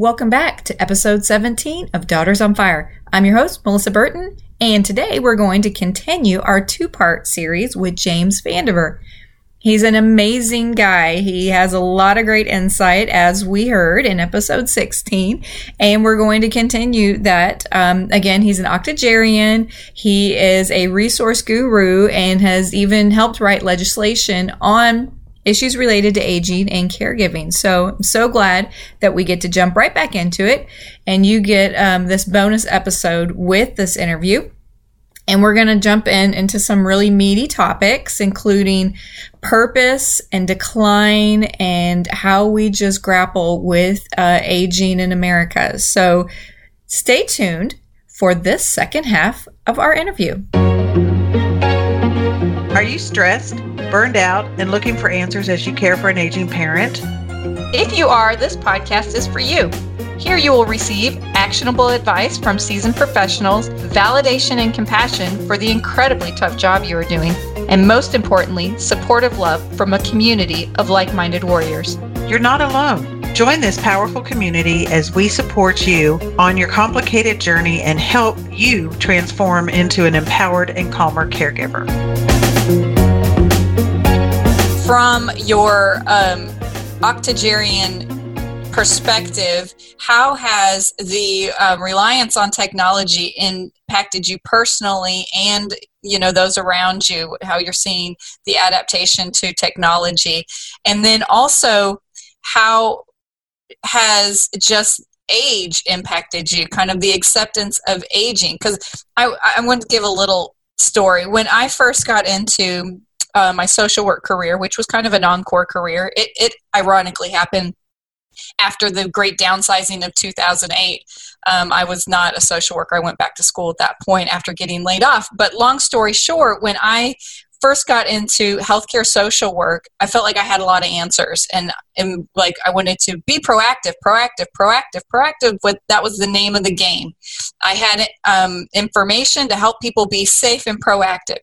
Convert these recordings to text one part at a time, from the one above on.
Welcome back to episode 17 of Daughters on Fire. I'm your host, Melissa Burton, and today we're going to continue our two part series with James Vandiver. He's an amazing guy. He has a lot of great insight, as we heard in episode 16. And we're going to continue that. Um, again, he's an octogenarian. He is a resource guru and has even helped write legislation on issues related to aging and caregiving. So I'm so glad that we get to jump right back into it and you get um, this bonus episode with this interview. And we're going to jump in into some really meaty topics, including purpose and decline and how we just grapple with uh, aging in America. So stay tuned for this second half of our interview. Are you stressed, burned out, and looking for answers as you care for an aging parent? If you are, this podcast is for you. Here you will receive actionable advice from seasoned professionals, validation and compassion for the incredibly tough job you are doing, and most importantly, supportive love from a community of like minded warriors. You're not alone. Join this powerful community as we support you on your complicated journey and help you transform into an empowered and calmer caregiver from your um, octogenarian perspective, how has the um, reliance on technology impacted you personally and you know those around you? How you're seeing the adaptation to technology, and then also how has just age impacted you? Kind of the acceptance of aging, because I, I want to give a little story. When I first got into uh, my social work career, which was kind of an encore career. It, it ironically happened after the great downsizing of 2008. Um, I was not a social worker. I went back to school at that point after getting laid off. But long story short, when I first got into healthcare social work, I felt like I had a lot of answers, and, and like I wanted to be proactive, proactive, proactive, proactive. But that was the name of the game. I had um, information to help people be safe and proactive.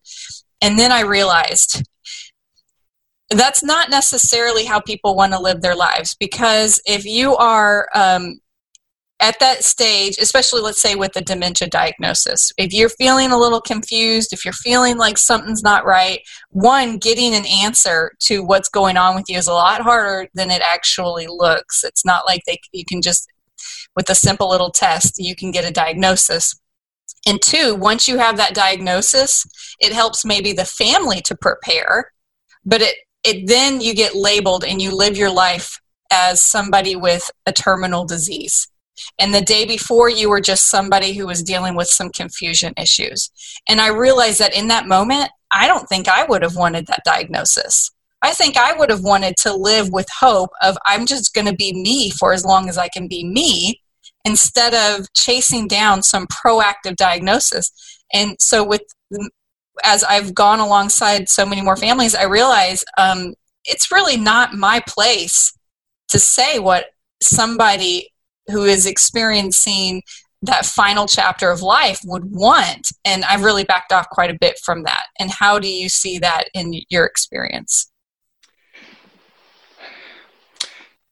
And then I realized that's not necessarily how people want to live their lives because if you are um, at that stage, especially let's say with a dementia diagnosis, if you're feeling a little confused, if you're feeling like something's not right, one, getting an answer to what's going on with you is a lot harder than it actually looks. It's not like they, you can just, with a simple little test, you can get a diagnosis. And two, once you have that diagnosis, it helps maybe the family to prepare, but it, it then you get labeled and you live your life as somebody with a terminal disease. And the day before, you were just somebody who was dealing with some confusion issues. And I realized that in that moment, I don't think I would have wanted that diagnosis. I think I would have wanted to live with hope of I'm just going to be me for as long as I can be me instead of chasing down some proactive diagnosis. And so, with as I've gone alongside so many more families, I realize um, it's really not my place to say what somebody who is experiencing that final chapter of life would want. And I've really backed off quite a bit from that. And how do you see that in your experience?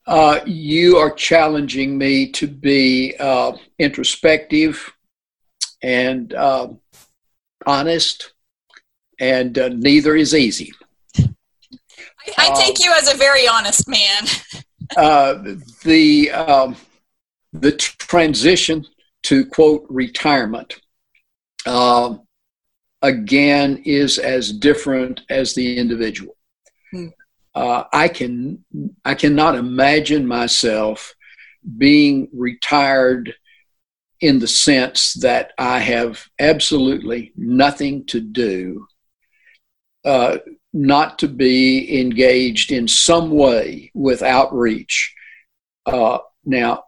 Uh, you are challenging me to be uh, introspective and uh, honest, and uh, neither is easy. I, I take you as a very honest man. Uh, the um, the transition to quote retirement um, again is as different as the individual. Uh, I can I cannot imagine myself being retired in the sense that I have absolutely nothing to do, uh, not to be engaged in some way with outreach. Uh, now,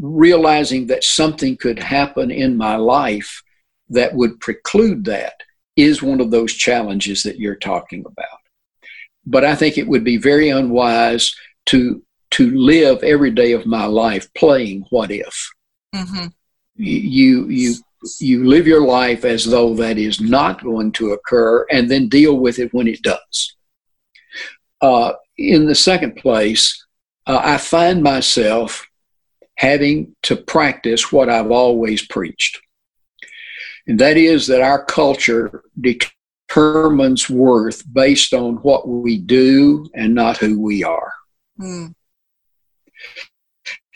realizing that something could happen in my life that would preclude that is one of those challenges that you're talking about but I think it would be very unwise to to live every day of my life playing what if. Mm-hmm. You you you live your life as though that is not going to occur, and then deal with it when it does. Uh, in the second place, uh, I find myself having to practice what I've always preached. And that is that our culture determines worth based on what we do and not who we are. Mm.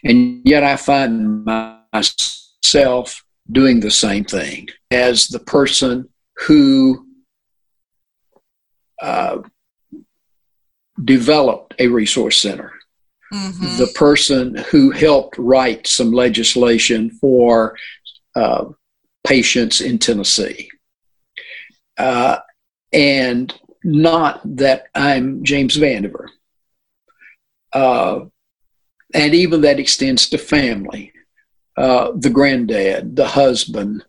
And yet I find myself doing the same thing as the person who uh, developed a resource center. Mm-hmm. The person who helped write some legislation for uh, patients in Tennessee. Uh, and not that I'm James Vandiver. Uh, and even that extends to family uh, the granddad, the husband,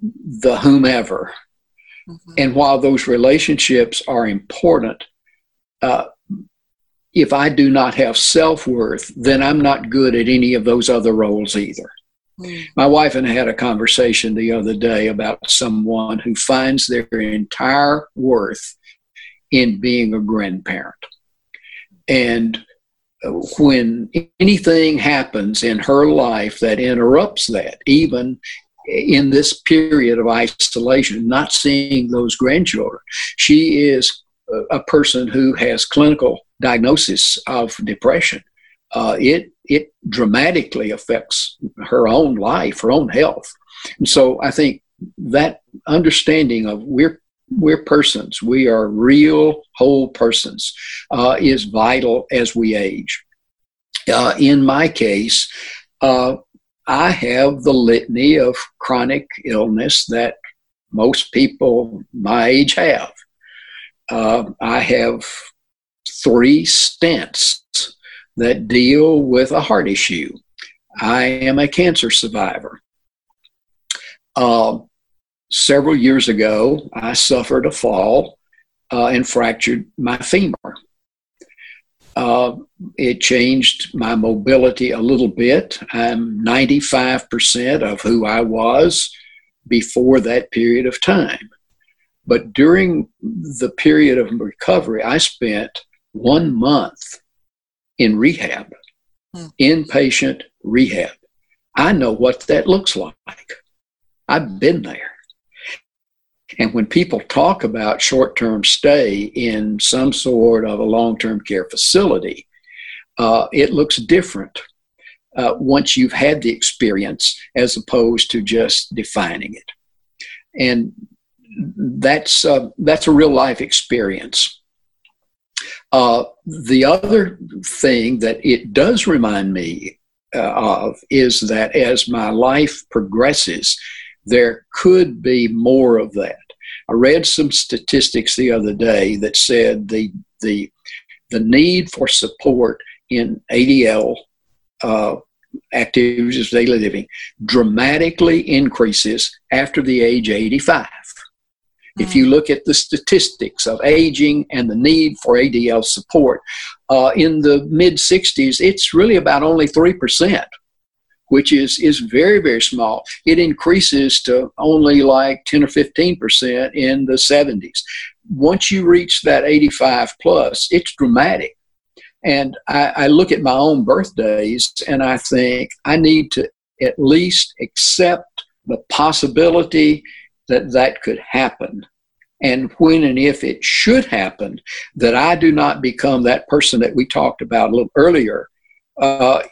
the whomever. Mm-hmm. And while those relationships are important, uh, if I do not have self worth, then I'm not good at any of those other roles either. My wife and I had a conversation the other day about someone who finds their entire worth in being a grandparent. And when anything happens in her life that interrupts that, even in this period of isolation, not seeing those grandchildren, she is a person who has clinical diagnosis of depression. Uh, it it dramatically affects her own life, her own health, and so I think that understanding of we're we're persons. We are real, whole persons. Uh, is vital as we age. Uh, in my case, uh, I have the litany of chronic illness that most people my age have. Uh, I have three stents that deal with a heart issue. I am a cancer survivor. Uh, several years ago, I suffered a fall uh, and fractured my femur. Uh, it changed my mobility a little bit. I'm 95% of who I was before that period of time. But during the period of recovery, I spent one month in rehab, hmm. inpatient rehab. I know what that looks like. I've been there. And when people talk about short term stay in some sort of a long term care facility, uh, it looks different uh, once you've had the experience as opposed to just defining it. And that's, uh, that's a real life experience. Uh, the other thing that it does remind me uh, of is that as my life progresses, there could be more of that. I read some statistics the other day that said the the the need for support in ADL uh, activities of daily living dramatically increases after the age 85. If you look at the statistics of aging and the need for ADL support, uh, in the mid 60s, it's really about only 3% which is is very very small. It increases to only like 10 or 15 percent in the 70s. Once you reach that 85 plus, it's dramatic. And I, I look at my own birthdays and I think I need to at least accept the possibility that that could happen and when and if it should happen, that I do not become that person that we talked about a little earlier uh,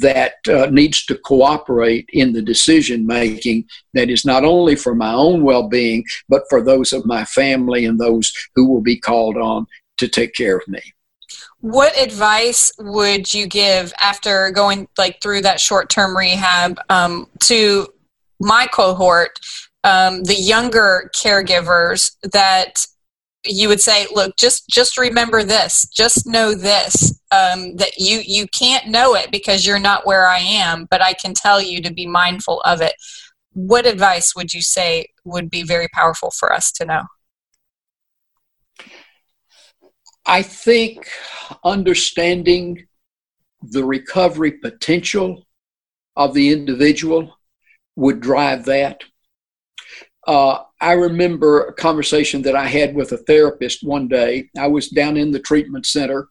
that uh, needs to cooperate in the decision making that is not only for my own well being, but for those of my family and those who will be called on to take care of me. What advice would you give after going like through that short term rehab um, to my cohort, um, the younger caregivers that you would say look just just remember this just know this um, that you you can't know it because you're not where i am but i can tell you to be mindful of it. What advice would you say would be very powerful for us to know? I think understanding the recovery potential of the individual would drive that uh, I remember a conversation that I had with a therapist one day. I was down in the treatment center,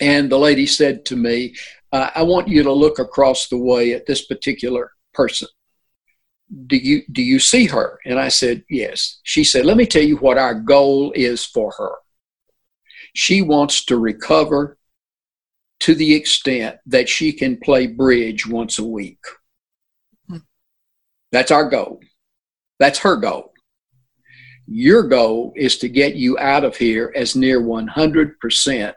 and the lady said to me, uh, I want you to look across the way at this particular person. Do you do you see her? And I said, yes. She said, let me tell you what our goal is for her. She wants to recover to the extent that she can play bridge once a week. Hmm. That's our goal. That's her goal. Your goal is to get you out of here as near 100%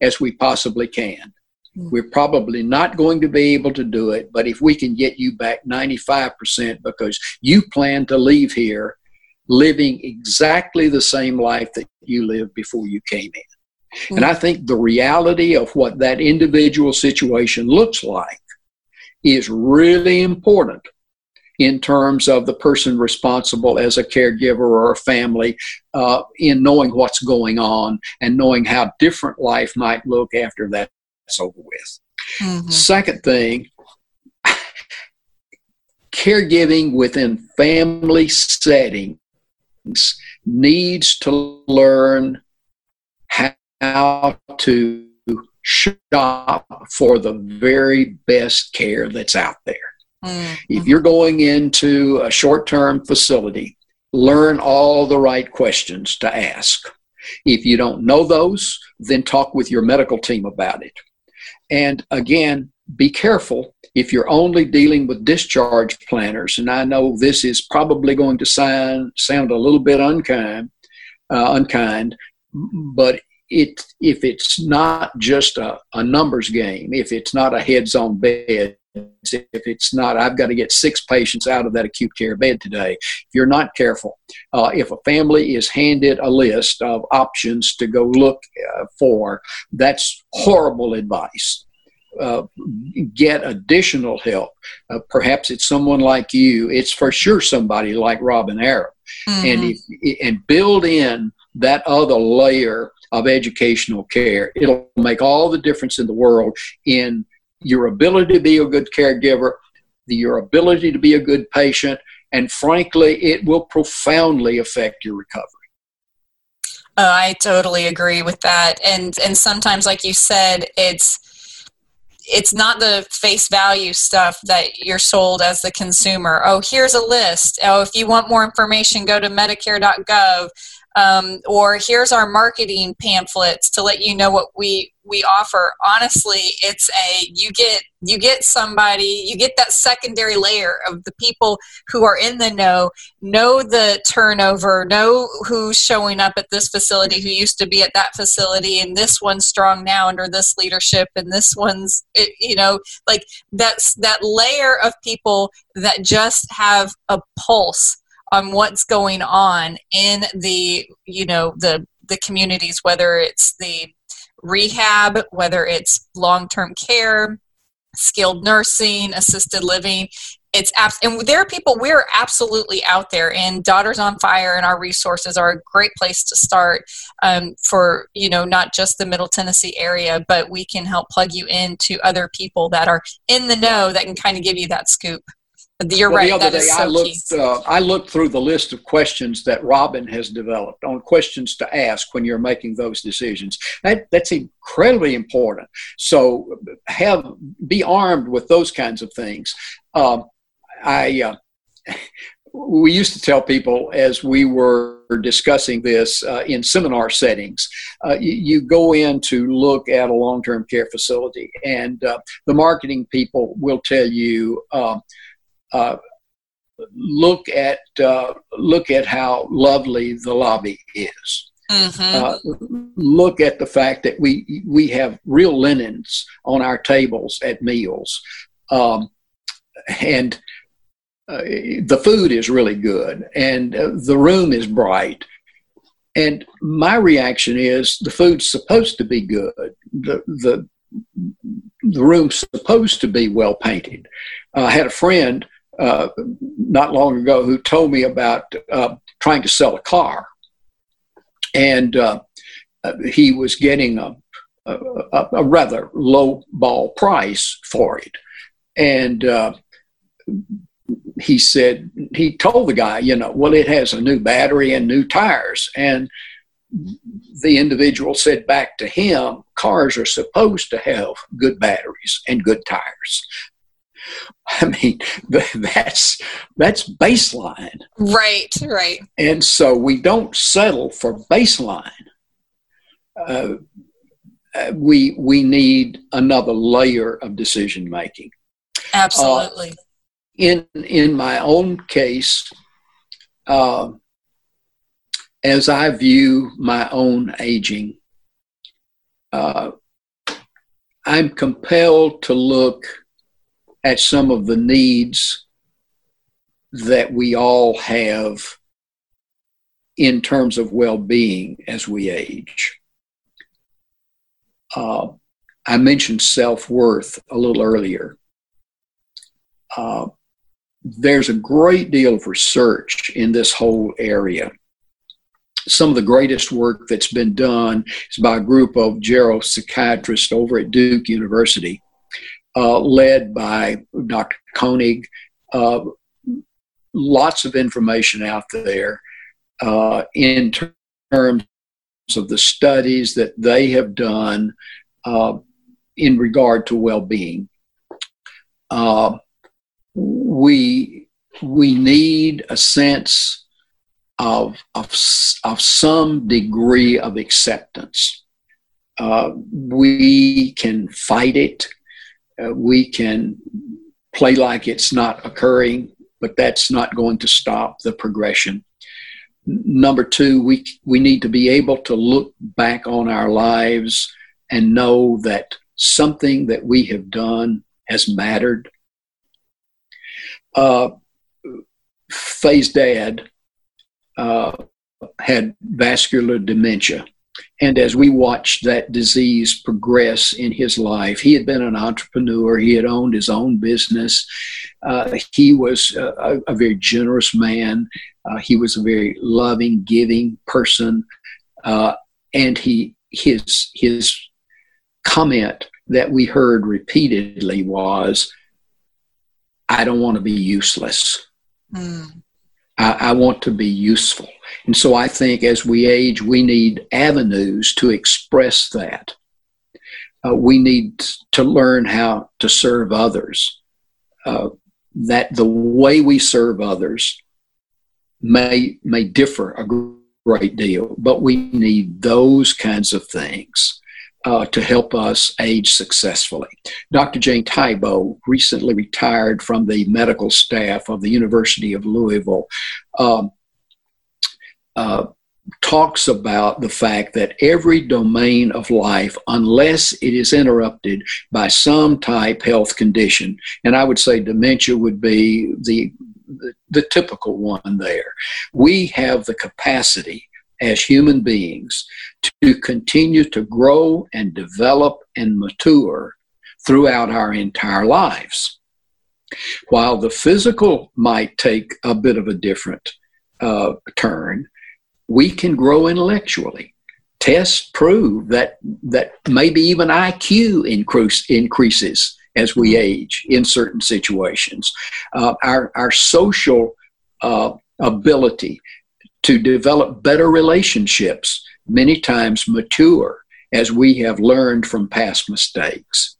as we possibly can. Hmm. We're probably not going to be able to do it, but if we can get you back 95% because you plan to leave here living exactly the same life that you lived before you came in. Mm-hmm. And I think the reality of what that individual situation looks like is really important in terms of the person responsible as a caregiver or a family uh, in knowing what's going on and knowing how different life might look after that's over with. Mm-hmm. Second thing, caregiving within family settings needs to learn how to shop for the very best care that's out there. Mm-hmm. If you're going into a short term facility, learn all the right questions to ask. If you don't know those, then talk with your medical team about it. And again, be careful if you're only dealing with discharge planners. And I know this is probably going to sound, sound a little bit unkind, uh, unkind, but it if it's not just a, a numbers game, if it's not a heads on bed, if it's not, I've got to get six patients out of that acute care bed today. If you're not careful, uh, if a family is handed a list of options to go look uh, for, that's horrible advice. Uh, get additional help. Uh, perhaps it's someone like you. It's for sure somebody like Robin Arab, mm-hmm. and if, and build in that other layer of educational care. It'll make all the difference in the world in your ability to be a good caregiver, your ability to be a good patient, and frankly, it will profoundly affect your recovery. Oh, I totally agree with that. And and sometimes, like you said, it's it's not the face value stuff that you're sold as the consumer. Oh, here's a list. Oh, if you want more information, go to Medicare.gov um, or here's our marketing pamphlets to let you know what we we offer honestly it's a you get you get somebody you get that secondary layer of the people who are in the know know the turnover know who's showing up at this facility who used to be at that facility and this one's strong now under this leadership and this one's you know like that's that layer of people that just have a pulse on what's going on in the you know the the communities whether it's the rehab whether it's long-term care skilled nursing assisted living it's abs- and there are people we're absolutely out there and daughters on fire and our resources are a great place to start um, for you know not just the middle tennessee area but we can help plug you into other people that are in the know that can kind of give you that scoop you're well, right. The other that day, so I looked. Uh, I looked through the list of questions that Robin has developed on questions to ask when you're making those decisions. That that's incredibly important. So have be armed with those kinds of things. Um, I. Uh, we used to tell people as we were discussing this uh, in seminar settings, uh, you, you, go in to look at a long term care facility, and uh, the marketing people will tell you um, uh, look at uh, look at how lovely the lobby is. Mm-hmm. Uh, look at the fact that we we have real linens on our tables at meals, um, and uh, the food is really good, and uh, the room is bright. And my reaction is the food's supposed to be good. The the the room's supposed to be well painted. I had a friend uh, not long ago who told me about uh, trying to sell a car. And uh, he was getting a, a, a, rather low ball price for it. And uh, he said, he told the guy, you know, well, it has a new battery and new tires. And the individual said back to him, cars are supposed to have good batteries and good tires. I mean, that's that's baseline. Right, right. And so we don't settle for baseline. Uh, uh we we need another layer of decision making. Absolutely. Uh, in in my own case, uh, as I view my own aging, uh, I'm compelled to look at some of the needs that we all have in terms of well being as we age. Uh, I mentioned self worth a little earlier. Uh, there's a great deal of research in this whole area some of the greatest work that's been done is by a group of geropsychiatrists over at Duke University, uh, led by Dr. Koenig. Uh, lots of information out there uh, in terms of the studies that they have done uh, in regard to well-being. Uh, we we need a sense of, of, of some degree of acceptance. Uh, we can fight it. Uh, we can play like it's not occurring, but that's not going to stop the progression. Number two, we, we need to be able to look back on our lives and know that something that we have done has mattered. Uh, Faye's dad uh, had vascular dementia. And as we watched that disease progress in his life, he had been an entrepreneur, he had owned his own business. Uh, he was a, a, very generous man, uh, he was a very loving, giving person. Uh, and he, his, his comment that we heard repeatedly was, I don't want to be useless. Mm. I, I, want to be useful. And so I think as we age, we need avenues to express that. Uh, we need to learn how to serve others. Uh, that the way we serve others may may differ a great deal, but we need those kinds of things uh, to help us age successfully. Dr. Jane Thibault recently retired from the medical staff of the University of Louisville. Um, uh, talks about the fact that every domain of life, unless it is interrupted by some type health condition, and I would say dementia would be the the, the typical one there. We have the capacity as human beings to continue to grow and develop and mature throughout our entire lives. While the physical might take a bit of a different uh, turn, we can grow intellectually. Tests prove that that maybe even IQ increase, increases as we age in certain situations. Uh, our our social uh, ability to develop better relationships, many times mature, as we have learned from past mistakes.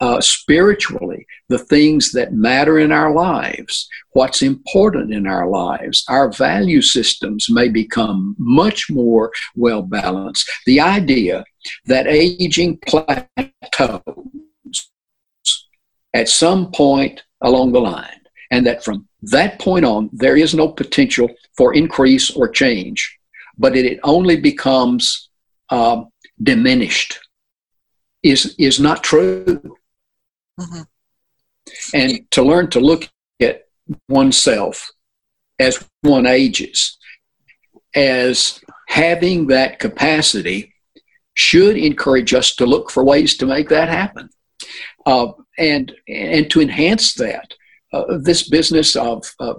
Uh, spiritually, the things that matter in our lives, what's important in our lives, our value systems may become much more well balanced. The idea that aging plateaus at some point along the line, and that from that point on, there is no potential for increase or change, but it, it only becomes uh, diminished. Is is not true. Mm-hmm. And to learn to look at oneself as one ages, as having that capacity, should encourage us to look for ways to make that happen, uh, and and to enhance that uh, this business of uh,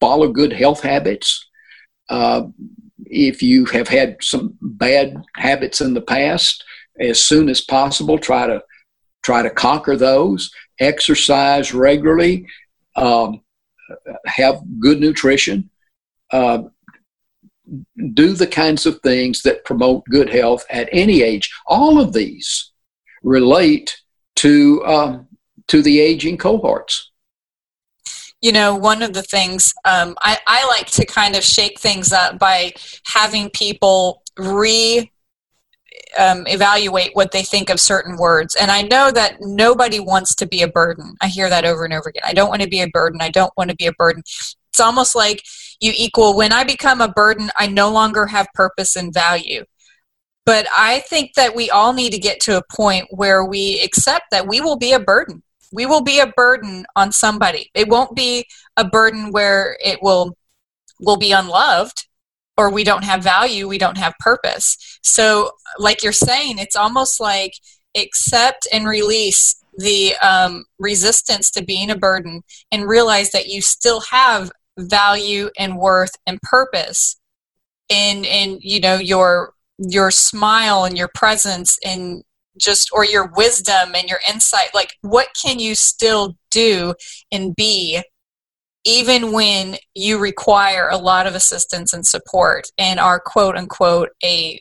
follow good health habits. Uh, if you have had some bad habits in the past, as soon as possible, try to try to conquer those. Exercise regularly. Um, have good nutrition. Uh, do the kinds of things that promote good health at any age. All of these relate to um, to the aging cohorts. You know, one of the things um, I, I like to kind of shake things up by having people re um, evaluate what they think of certain words. And I know that nobody wants to be a burden. I hear that over and over again. I don't want to be a burden. I don't want to be a burden. It's almost like you equal when I become a burden, I no longer have purpose and value. But I think that we all need to get to a point where we accept that we will be a burden. We will be a burden on somebody. It won't be a burden where it will will be unloved or we don't have value, we don't have purpose. So, like you're saying, it's almost like accept and release the um, resistance to being a burden and realize that you still have value and worth and purpose in in you know your your smile and your presence and just or your wisdom and your insight like what can you still do and be even when you require a lot of assistance and support and are quote unquote a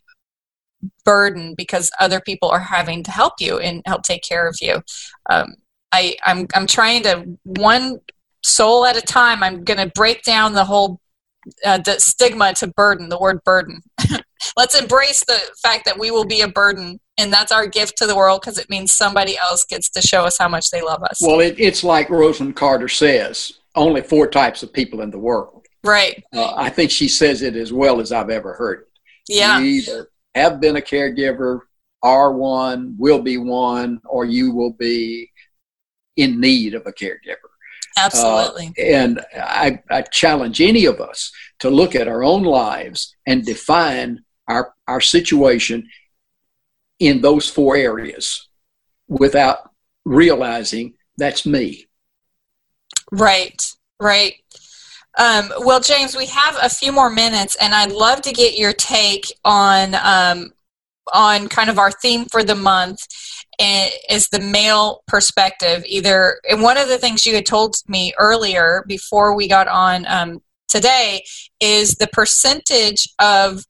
burden because other people are having to help you and help take care of you. Um, I, I'm, I'm trying to one soul at a time. I'm going to break down the whole uh, the stigma to burden, the word burden. Let's embrace the fact that we will be a burden, and that's our gift to the world because it means somebody else gets to show us how much they love us. Well, it, it's like Rosalynn Carter says only four types of people in the world. Right. Uh, I think she says it as well as I've ever heard it. Yeah. You either have been a caregiver, are one, will be one, or you will be in need of a caregiver. Absolutely. Uh, and I, I challenge any of us to look at our own lives and define our, our situation in those four areas without realizing that's me. Right, right. Um, well, James, we have a few more minutes, and I'd love to get your take on um, on kind of our theme for the month eh, is the male perspective. Either, and one of the things you had told me earlier before we got on um, today is the percentage of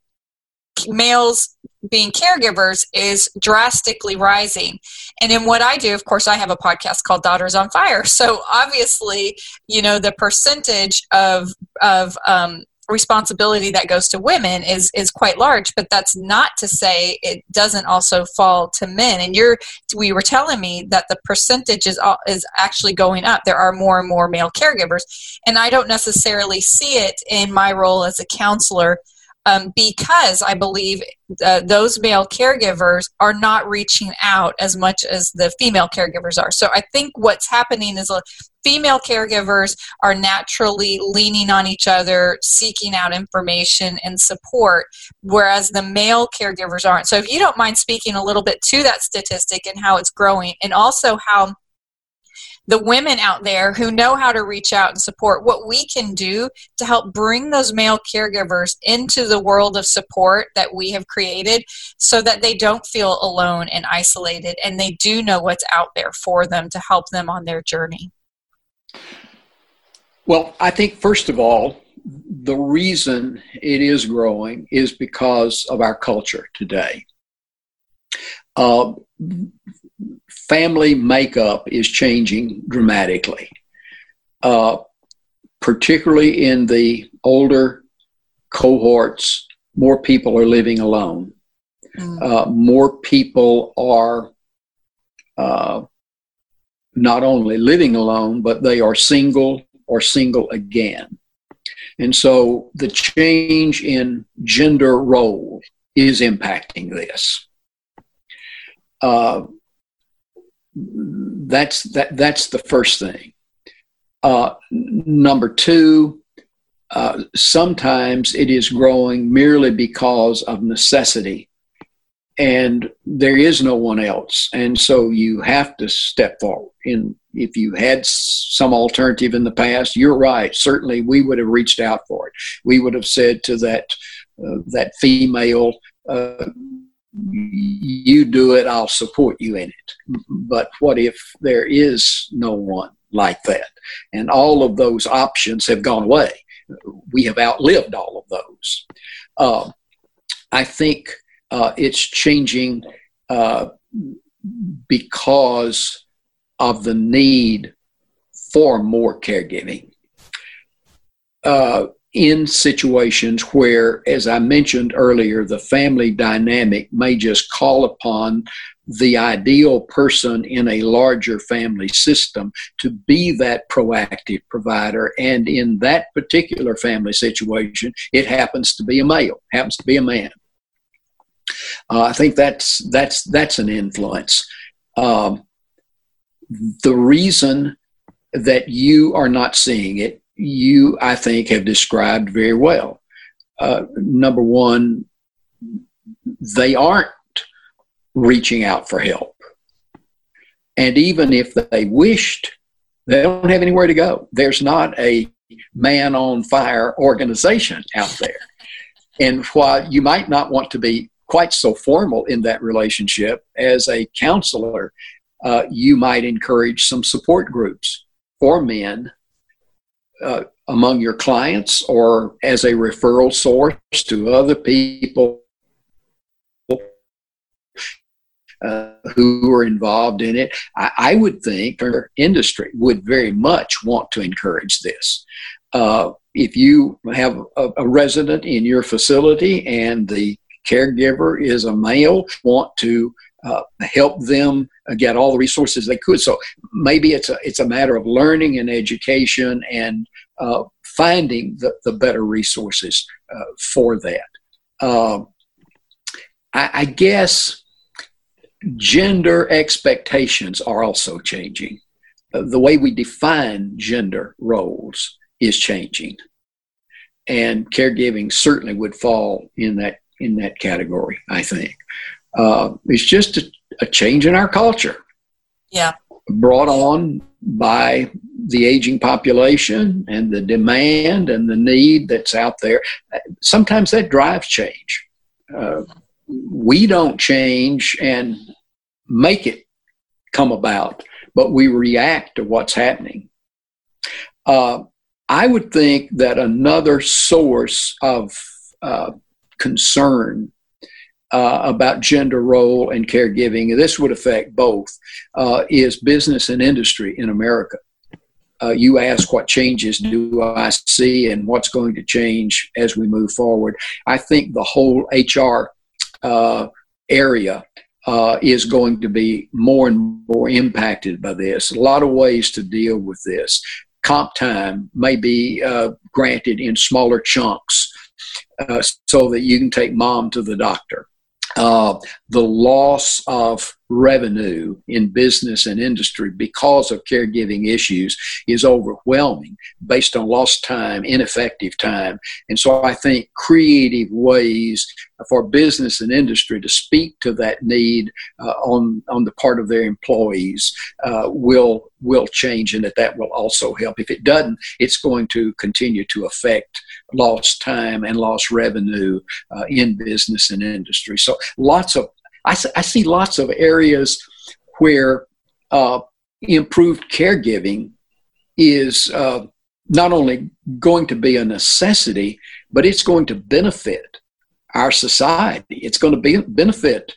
males being caregivers is drastically rising. And in what I do, of course, I have a podcast called Daughters on Fire. So obviously, you know, the percentage of of um, responsibility that goes to women is is quite large but that's not to say it doesn't also fall to men and you're we were telling me that the percentage is is actually going up there are more and more male caregivers and I don't necessarily see it in my role as a counselor um, because I believe uh, those male caregivers are not reaching out as much as the female caregivers are. So I think what's happening is a female caregivers are naturally leaning on each other, seeking out information and support, whereas the male caregivers aren't. So if you don't mind speaking a little bit to that statistic and how it's growing, and also how the women out there who know how to reach out and support what we can do to help bring those male caregivers into the world of support that we have created so that they don't feel alone and isolated and they do know what's out there for them to help them on their journey. Well, I think, first of all, the reason it is growing is because of our culture today. Uh, family makeup is changing dramatically, uh, particularly in the older cohorts. More people are living alone. Mm. Uh, more people are uh, not only living alone, but they are single or single again. And so the change in gender role is impacting this. Uh, that's that that's the first thing. Uh, number two, uh, sometimes it is growing merely because of necessity, and there is no one else, and so you have to step forward. And if you had some alternative in the past, you're right. Certainly, we would have reached out for it. We would have said to that uh, that female uh, you do it, I'll support you in it. But what if there is no one like that? And all of those options have gone away. we have outlived all of those. Uh, I think uh, it's changing uh, because of the need for more caregiving. In situations where, as I mentioned earlier, the family dynamic may just call upon the ideal person in a larger family system to be that proactive provider. And in that particular family situation, it happens to be a male, happens to be a man. Uh, I think that's that's that's an influence. Um, the reason that you are not seeing it, you I think have described very well. Uh, number one, they aren't reaching out for help, and even if they wished, they don't have anywhere to go. There's not a man on fire organization out there. And while you might not want to be quite so formal in that relationship as a counselor, uh, you might encourage some support groups for men uh, among your clients or as a referral source to other people uh, who are involved in it. I, I, would think our industry would very much want to encourage this. Uh, if you have a, a, resident in your facility and the caregiver is a male, want to uh, help them get all the resources they could. So maybe it's a it's a matter of learning and education and uh, finding the, the better resources uh, for that. Um, I, I guess gender expectations are also changing. Uh, the way we define gender roles is changing, and caregiving certainly would fall in that in that category. I think uh, it's just a, a change in our culture. Yeah, brought on by the aging population and the demand and the need that's out there. Sometimes that drives change. Uh, we don't change and make it come about, but we react to what's happening. Uh, I would think that another source of uh, concern uh, about gender role and caregiving, this would affect both, uh, is business and industry in America. Uh, you ask what changes do I see and what's going to change as we move forward. I think the whole HR uh, area uh, is going to be more and more impacted by this. A lot of ways to deal with this. Comp time may be uh, granted in smaller chunks uh, so that you can take mom to the doctor. Uh, the loss of revenue in business and industry because of caregiving issues is overwhelming based on lost time, ineffective time. And so I think creative ways for business and industry to speak to that need uh, on, on the part of their employees uh, will, will change and that that will also help. If it doesn't, it's going to continue to affect lost time and lost revenue uh, in business and industry. So lots of I, I see lots of areas where uh, improved caregiving is uh, not only going to be a necessity, but it's going to benefit our society. It's going to be, benefit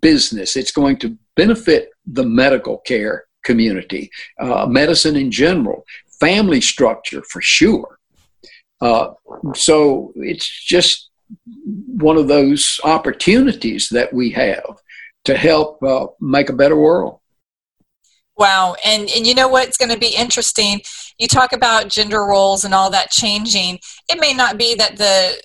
business. It's going to benefit the medical care community, uh, medicine in general, family structure for sure. Uh, so it's just one of those opportunities that we have to help uh, make a better world. Wow. And, and you know what's going to be interesting? You talk about gender roles and all that changing. It may not be that the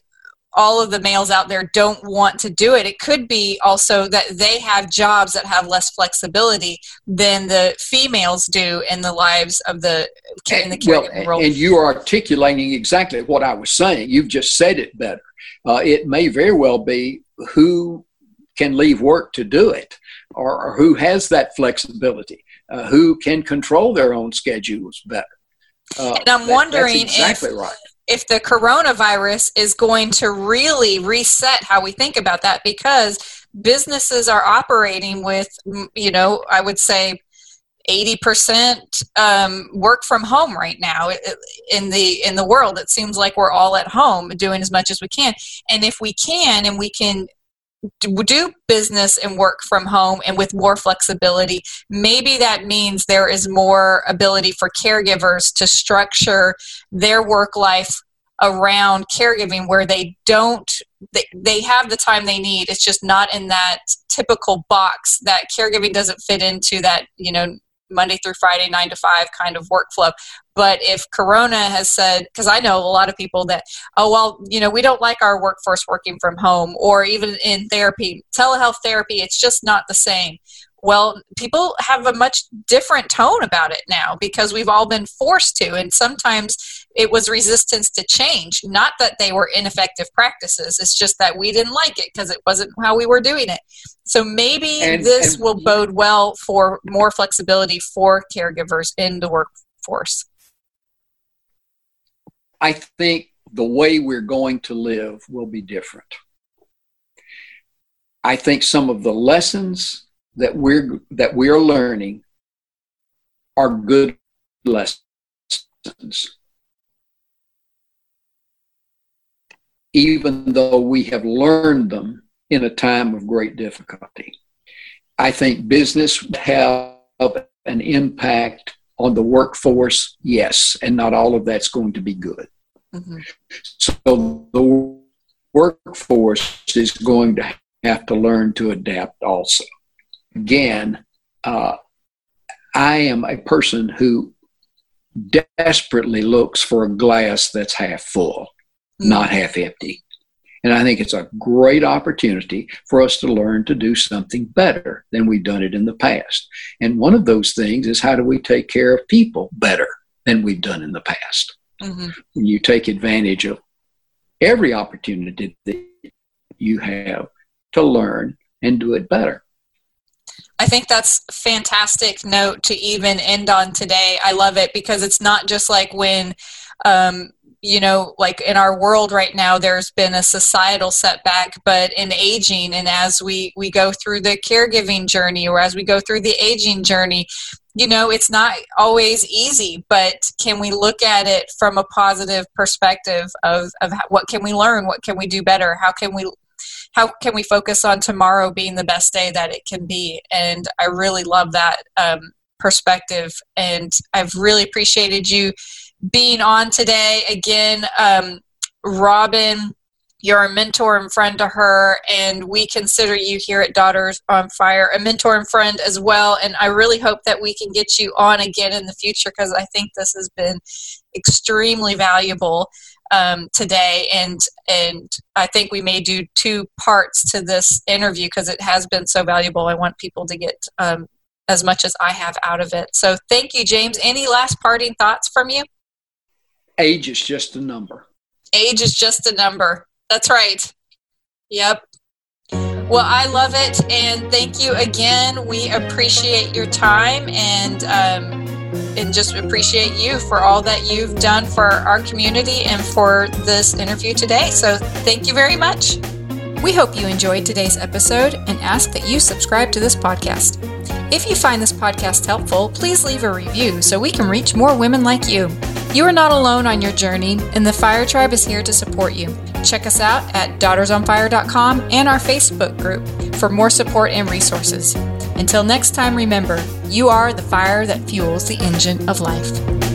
all of the males out there don't want to do it. It could be also that they have jobs that have less flexibility than the females do in the lives of the in the caregiving well, And you are articulating exactly what I was saying. You've just said it better uh, it may very well be who can leave work to do it or, or who has that flexibility, uh, who can control their own schedules better. Uh, and I'm that, wondering exactly if, right. if the coronavirus is going to really reset how we think about that because businesses are operating with, you know, I would say 80% um, work from home right now in the in the world it seems like we're all at home doing as much as we can. And if we can and we can do business and work from home and with more flexibility maybe that means there is more ability for caregivers to structure their work life around caregiving where they don't they, they have the time they need. It's just not in that typical box that caregiving doesn't fit into that you know Monday through Friday, nine to five kind of workflow. But if Corona has said, because I know a lot of people that, oh, well, you know, we don't like our workforce working from home, or even in therapy, telehealth therapy, it's just not the same. Well, people have a much different tone about it now because we've all been forced to. And sometimes it was resistance to change. Not that they were ineffective practices, it's just that we didn't like it because it wasn't how we were doing it. So maybe and, this and, will bode well for more flexibility for caregivers in the workforce. I think the way we're going to live will be different. I think some of the lessons that we're that we're learning are good lessons even though we have learned them in a time of great difficulty. I think business have an impact on the workforce, yes, and not all of that's going to be good. Mm-hmm. So the workforce is going to have to learn to adapt also. Again, uh, I am a person who desperately looks for a glass that's half full not half empty. And I think it's a great opportunity for us to learn to do something better than we've done it in the past. And one of those things is how do we take care of people better than we've done in the past? Mm-hmm. When you take advantage of every opportunity that you have to learn and do it better. I think that's fantastic note to even end on today. I love it because it's not just like when um, you know like in our world right now there's been a societal setback but in aging and as we we go through the caregiving journey or as we go through the aging journey you know it's not always easy but can we look at it from a positive perspective of, of what can we learn? What can we do better? How can we how can we focus on tomorrow being the best day that it can be? And i really love that um, perspective. And i've really appreciated you being on today. Again, um, Robin, you're a mentor and friend to her, and we consider you here at Daughters on Fire a mentor and friend as well. And I really hope that we can get you on again in the future because I think this has been extremely valuable um, today. And and I think we may do two parts to this interview because it has been so valuable. I want people to get um, as much as I have out of it. So thank you, James. Any last parting thoughts from you? Age is just a number. Age is just a number. That's right. Yep. Well, I love it, and thank you again. We appreciate your time and um, and just appreciate you for all that you've done for our community and for this interview today. So, thank you very much. We hope you enjoyed today's episode and ask that you subscribe to this podcast. If you find this podcast helpful, please leave a review so we can reach more women like you. You are not alone on your journey, and the Fire Tribe is here to support you. Check us out at daughtersonfire.com and our Facebook group for more support and resources. Until next time, remember, you are the fire that fuels the engine of life.